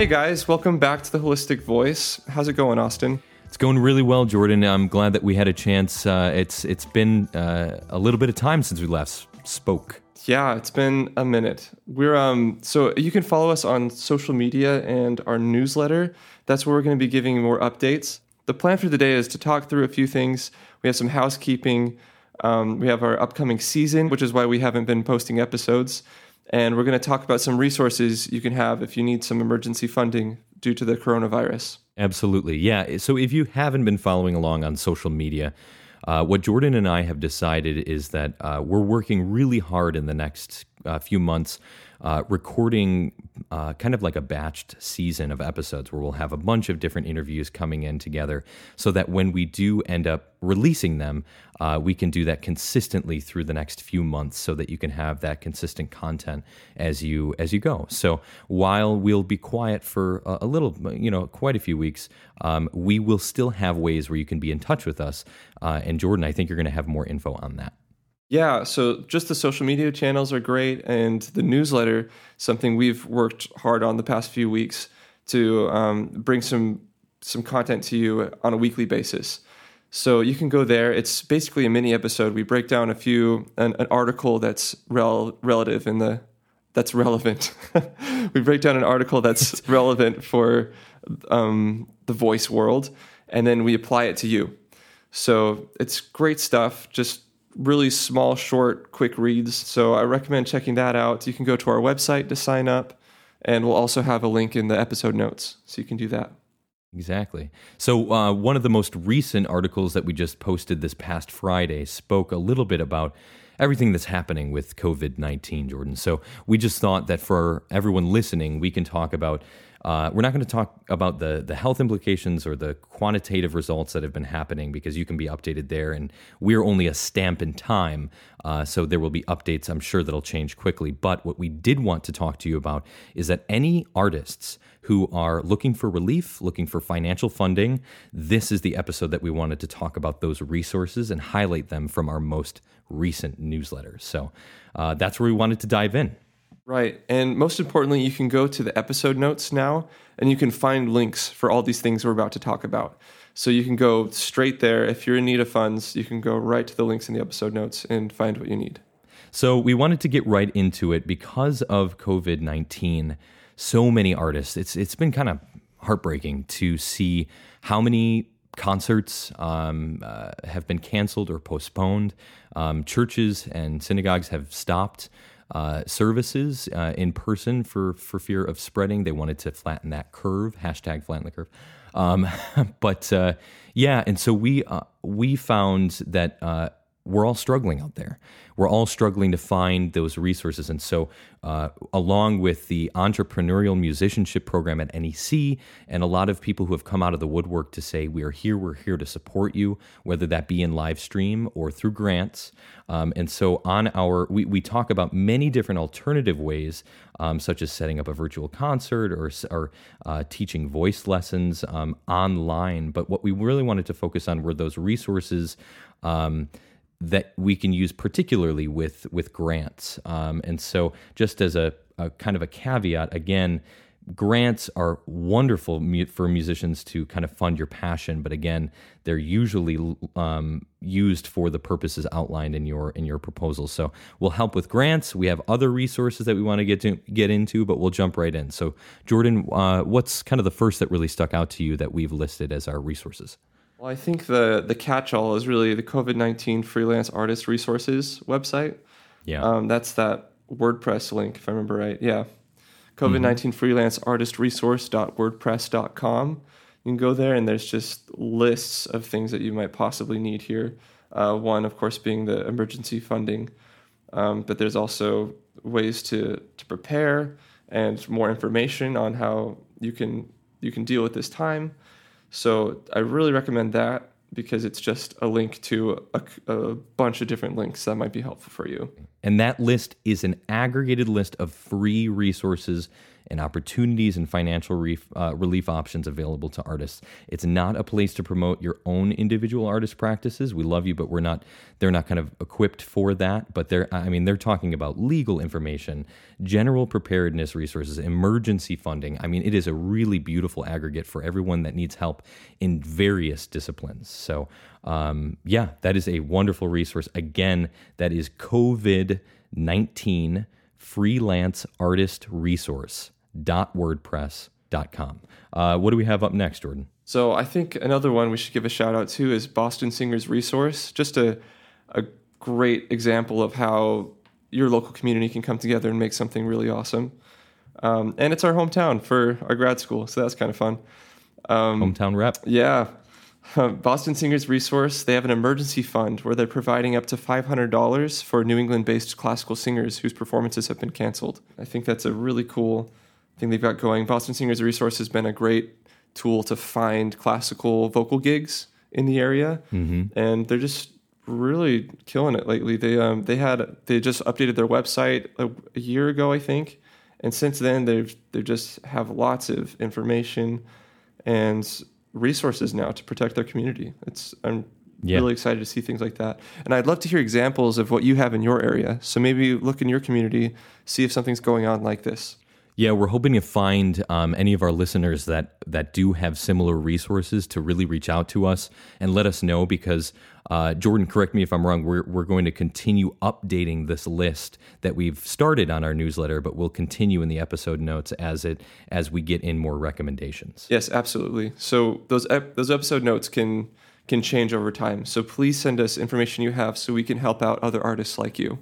Hey guys, welcome back to the Holistic Voice. How's it going, Austin? It's going really well, Jordan. I'm glad that we had a chance. Uh, it's it's been uh, a little bit of time since we last spoke. Yeah, it's been a minute. We're um so you can follow us on social media and our newsletter. That's where we're going to be giving more updates. The plan for the day is to talk through a few things. We have some housekeeping. Um, we have our upcoming season, which is why we haven't been posting episodes. And we're going to talk about some resources you can have if you need some emergency funding due to the coronavirus. Absolutely. Yeah. So if you haven't been following along on social media, uh, what Jordan and I have decided is that uh, we're working really hard in the next uh, few months uh, recording uh, kind of like a batched season of episodes where we'll have a bunch of different interviews coming in together so that when we do end up releasing them, uh, we can do that consistently through the next few months so that you can have that consistent content as you as you go. So while we'll be quiet for a, a little, you know, quite a few weeks, um, we will still have ways where you can be in touch with us. Uh, and Jordan, I think you're going to have more info on that. Yeah, so just the social media channels are great, and the newsletter, something we've worked hard on the past few weeks to um, bring some some content to you on a weekly basis. So you can go there. It's basically a mini episode. We break down a few an, an article that's rel- relative in the that's relevant. we break down an article that's relevant for um, the voice world, and then we apply it to you. So it's great stuff. Just really small, short, quick reads. So I recommend checking that out. You can go to our website to sign up, and we'll also have a link in the episode notes, so you can do that. Exactly. So, uh, one of the most recent articles that we just posted this past Friday spoke a little bit about everything that's happening with COVID 19, Jordan. So, we just thought that for everyone listening, we can talk about uh, we're not going to talk about the the health implications or the quantitative results that have been happening because you can be updated there, and we're only a stamp in time, uh, so there will be updates. I'm sure that'll change quickly. But what we did want to talk to you about is that any artists who are looking for relief, looking for financial funding, this is the episode that we wanted to talk about those resources and highlight them from our most recent newsletter. So uh, that's where we wanted to dive in. Right. And most importantly, you can go to the episode notes now and you can find links for all these things we're about to talk about. So you can go straight there. If you're in need of funds, you can go right to the links in the episode notes and find what you need. So we wanted to get right into it because of COVID 19. So many artists, it's, it's been kind of heartbreaking to see how many concerts um, uh, have been canceled or postponed. Um, churches and synagogues have stopped uh, services uh, in person for for fear of spreading. They wanted to flatten that curve. Hashtag flatten the curve. Um, but uh, yeah, and so we uh, we found that uh, we're all struggling out there. We're all struggling to find those resources. And so, uh, along with the entrepreneurial musicianship program at NEC, and a lot of people who have come out of the woodwork to say, We are here, we're here to support you, whether that be in live stream or through grants. Um, and so, on our, we, we talk about many different alternative ways, um, such as setting up a virtual concert or, or uh, teaching voice lessons um, online. But what we really wanted to focus on were those resources. Um, that we can use particularly with with grants. Um, and so, just as a, a, kind of a caveat, again, grants are wonderful mu- for musicians to kind of fund your passion, but again, they're usually um, used for the purposes outlined in your in your proposal. So we'll help with grants. We have other resources that we want to get to get into, but we'll jump right in. So, Jordan, uh, what's kind of the first that really stuck out to you that we've listed as our resources? Well, I think the the catch-all is really the COVID nineteen freelance artist resources website. Yeah, um, that's that WordPress link, if I remember right. Yeah, COVID 19 mm-hmm. freelance artist resource.wordpress.com. You can go there, and there's just lists of things that you might possibly need here. Uh, one, of course, being the emergency funding, um, but there's also ways to to prepare and more information on how you can you can deal with this time. So I really recommend that because it's just a link to a, a, bunch of different links that might be helpful for you. And that list is an aggregated list of free resources and opportunities and financial relief, uh, relief options available to artists. It's not a place to promote your own individual artist practices. We love you, but we're not. They're not kind of equipped for that. But they're. I mean, they're talking about legal information, general preparedness resources, emergency funding. I mean, it is a really beautiful aggregate for everyone that needs help in various disciplines. So, um, yeah, that is a wonderful resource. Again, that is COVID 19 freelance artist resource wordpress.com. Uh, what do we have up next, Jordan? So I think another one we should give a shout out to is Boston Singers Resource. Just a a great example of how your local community can come together and make something really awesome. Um, and it's our hometown for our grad school, so that's kind of fun. Um, hometown rep. Yeah, Boston Singers Resource, they have an emergency fund where they're providing up to $500 for New England based classical singers whose performances have been canceled. I think that's a really cool thing they've got going. Boston Singers Resource has been a great tool to find classical vocal gigs in the area, mm-hmm. and they're just really killing it lately. They um, they had they just updated their website a, a year ago, I think, and since then they've they just have lots of information and resources now to protect their community. It's I'm yeah. really excited to see things like that. And I'd love to hear examples of what you have in your area. So maybe look in your community, see if something's going on like this. Yeah, we're hoping to find um, any of our listeners that that do have similar resources to really reach out to us and let us know because uh, Jordan, correct me if I'm wrong. We're we're going to continue updating this list that we've started on our newsletter, but we'll continue in the episode notes as it as we get in more recommendations. Yes, absolutely. So those ep- those episode notes can can change over time. So please send us information you have so we can help out other artists like you.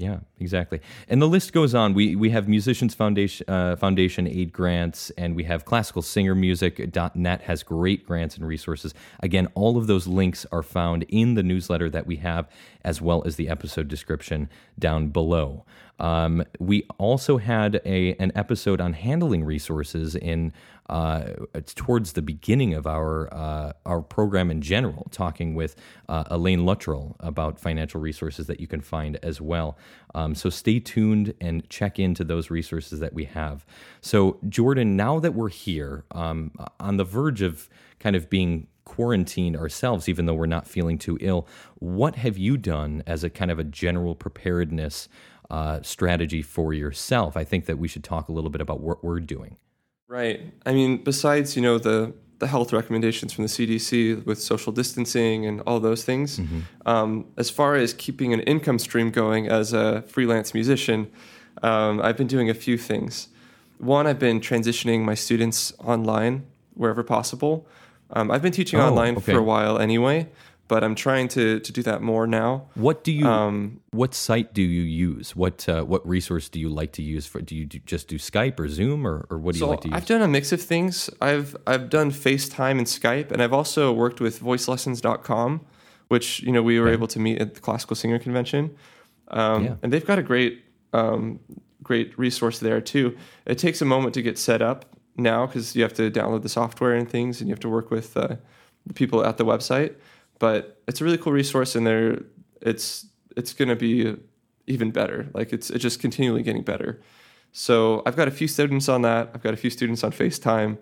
Yeah, exactly. And the list goes on. We we have Musicians Foundation uh, Foundation aid grants, and we have Classical Singer Music.net has great grants and resources. Again, all of those links are found in the newsletter that we have, as well as the episode description down below. Um, we also had a an episode on handling resources in uh, towards the beginning of our uh, our program in general, talking with uh, Elaine Luttrell about financial resources that you can find as well. Um, so stay tuned and check into those resources that we have. So Jordan, now that we're here um, on the verge of kind of being quarantined ourselves, even though we're not feeling too ill, what have you done as a kind of a general preparedness? Uh, strategy for yourself. I think that we should talk a little bit about what we're doing. Right. I mean, besides you know the the health recommendations from the CDC with social distancing and all those things, mm-hmm. um, as far as keeping an income stream going as a freelance musician, um, I've been doing a few things. One, I've been transitioning my students online wherever possible. Um, I've been teaching oh, online okay. for a while anyway, but I'm trying to to do that more now. What do you? Um, what site do you use? What uh, what resource do you like to use for? Do you do, just do Skype or Zoom or, or what do so you like to use? I've done a mix of things. I've I've done FaceTime and Skype, and I've also worked with VoiceLessons.com, which you know we were able to meet at the Classical Singer Convention, um, yeah. and they've got a great um, great resource there too. It takes a moment to get set up now because you have to download the software and things, and you have to work with uh, the people at the website but it's a really cool resource and there it's it's going to be even better. Like it's it's just continually getting better. So i've got a few students on that. I've got a few students on facetime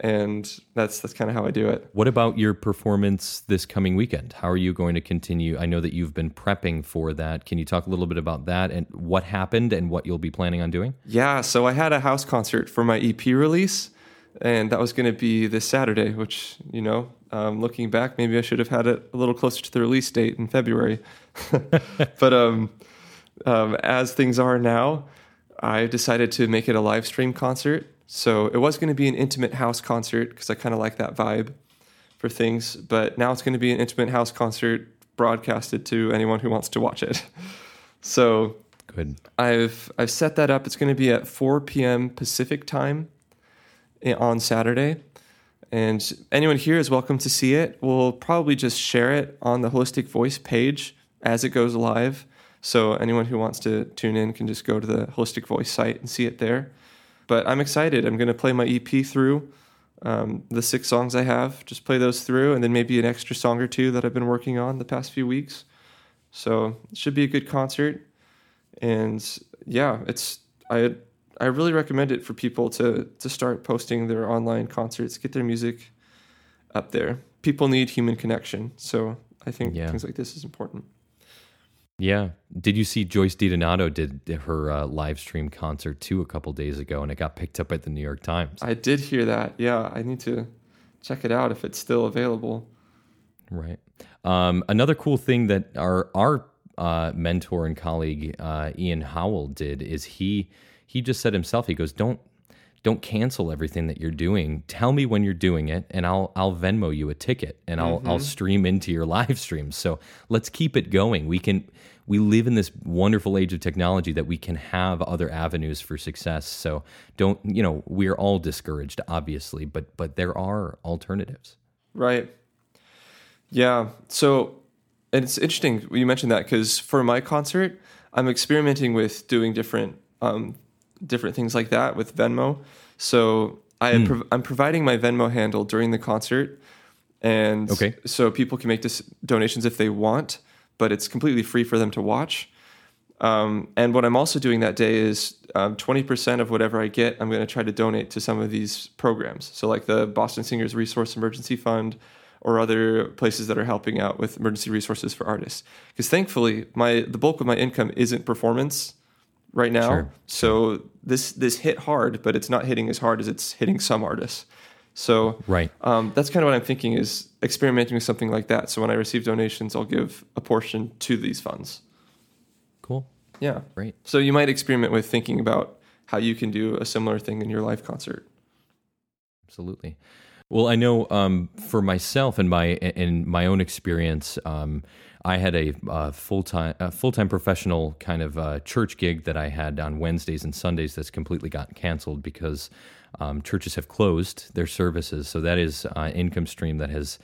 and that's that's kind of how i do it. What about your performance this coming weekend? How are you going to continue? I know that you've been prepping for that. Can you talk a little bit about that and what happened and what you'll be planning on doing? Yeah so i had a house concert for my ep release and that was going to be this saturday which you know um, looking back, maybe I should have had it a little closer to the release date in February. but um, um, as things are now, I decided to make it a live stream concert. So it was going to be an intimate house concert because I kind of like that vibe for things. But now it's going to be an intimate house concert broadcasted to anyone who wants to watch it. so good. I've I've set that up. It's going to be at 4 p.m. Pacific time on Saturday. And anyone here is welcome to see it. We'll probably just share it on the Holistic Voice page as it goes live. So anyone who wants to tune in can just go to the Holistic Voice site and see it there. But I'm excited. I'm going to play my EP through um, the six songs I have. Just play those through, and then maybe an extra song or two that I've been working on the past few weeks. So it should be a good concert. And yeah, it's I I really recommend it for people to to start posting their online concerts, get their music up there. People need human connection, so I think Yeah. things like this is important. Yeah. Did you see Joyce DiDonato did her uh, live stream concert too a couple days ago, and it got picked up at the New York Times. I did hear that. Yeah, I need to check it out if it's still available. Right. Um, another cool thing that our our uh, mentor and colleague uh, Ian Howell did is he he just said himself. He goes, "Don't don't cancel everything that you're doing. Tell me when you're doing it, and I'll I'll Venmo you a ticket, and I'll I'll stream into your live streams. So let's keep it going. We can." We live in this wonderful age of technology that we can have other avenues for success. So don't, you know, we're all discouraged, obviously, but but there are alternatives. Right. Yeah. So and it's interesting you mentioned that because for my concert, I'm experimenting with doing different um, different things like that with Venmo. So I am prov- I'm providing my Venmo handle during the concert, and Okay. so people can make dis- donations if they want, but it's completely free for them to watch. Um, and what I'm also doing that day is um, 20% of whatever I get, I'm going to try to donate to some of these programs. So, like the Boston Singers Resource Emergency Fund or other places that are helping out with emergency resources for artists. Because thankfully, my the bulk of my income isn't performance right now. Sure, So this this hit hard, but it's not hitting as hard as it's hitting some artists. So Right. um, that's kind of what I'm thinking is experimenting with something like that. So when I receive donations, I'll give a portion to these funds. Cool. Yeah. Great. So you might experiment with thinking about how you can do a similar thing in your live concert. Absolutely. Well, I know um, for myself and my in my own experience, um, I had a uh, full time full time professional kind of uh, church gig that I had on Wednesdays and Sundays that's completely gotten canceled because um, churches have closed their services. So that is uh, income stream that has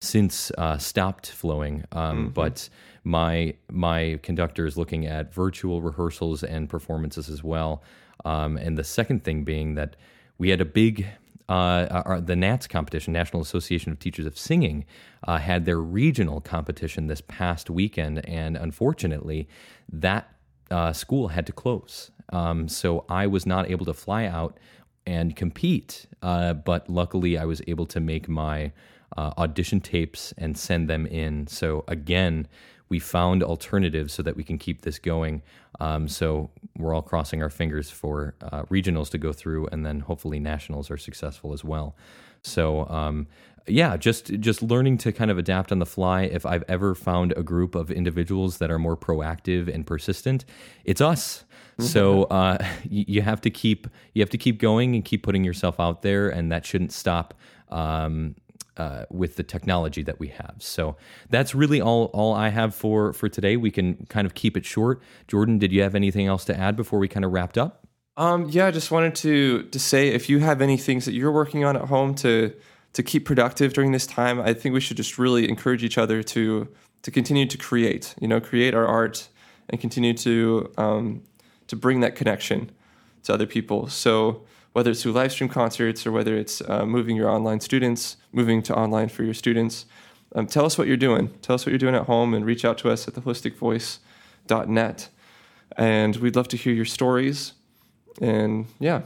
since uh, stopped flowing. Um, But my my conductor is looking at virtual rehearsals and performances as well. Um, and the second thing being that we had a big uh, our, the NATS competition, National Association of Teachers of Singing, uh, had their regional competition this past weekend, and unfortunately, that uh, school had to close. Um, so I was not able to fly out and compete, uh, but luckily I was able to make my uh, audition tapes and send them in. So again, we found alternatives so that we can keep this going. Um, so we're all crossing our fingers for uh, regionals to go through, and then hopefully nationals are successful as well. So um, yeah, just just learning to kind of adapt on the fly. If I've ever found a group of individuals that are more proactive and persistent, it's us. So uh, you, you have to keep you have to keep going and keep putting yourself out there, and that shouldn't stop. Um, uh, with the technology that we have. So that's really all all I have for for today. We can kind of keep it short. Jordan, did you have anything else to add before we kind of wrapped up? Um, yeah, I just wanted to to say if you have any things that you're working on at home to to keep productive during this time, I think we should just really encourage each other to to continue to create. You know, create our art and continue to um, to bring that connection to other people. So whether it's through live stream concerts or whether it's uh, moving your online students, moving to online for your students, um, tell us what you're doing. Tell us what you're doing at home and reach out to us at theholisticvoice.net. And we'd love to hear your stories. And yeah,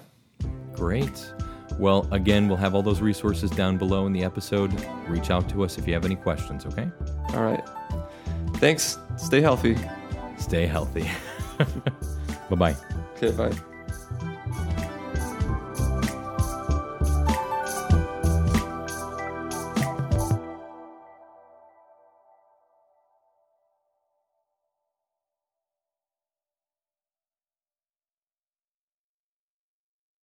Great. Well, again, we'll have all those resources down below in the episode. Reach out to us if you have any questions, okay? all right. Thanks. Stay healthy. Stay healthy. bye bye. Okay, bye.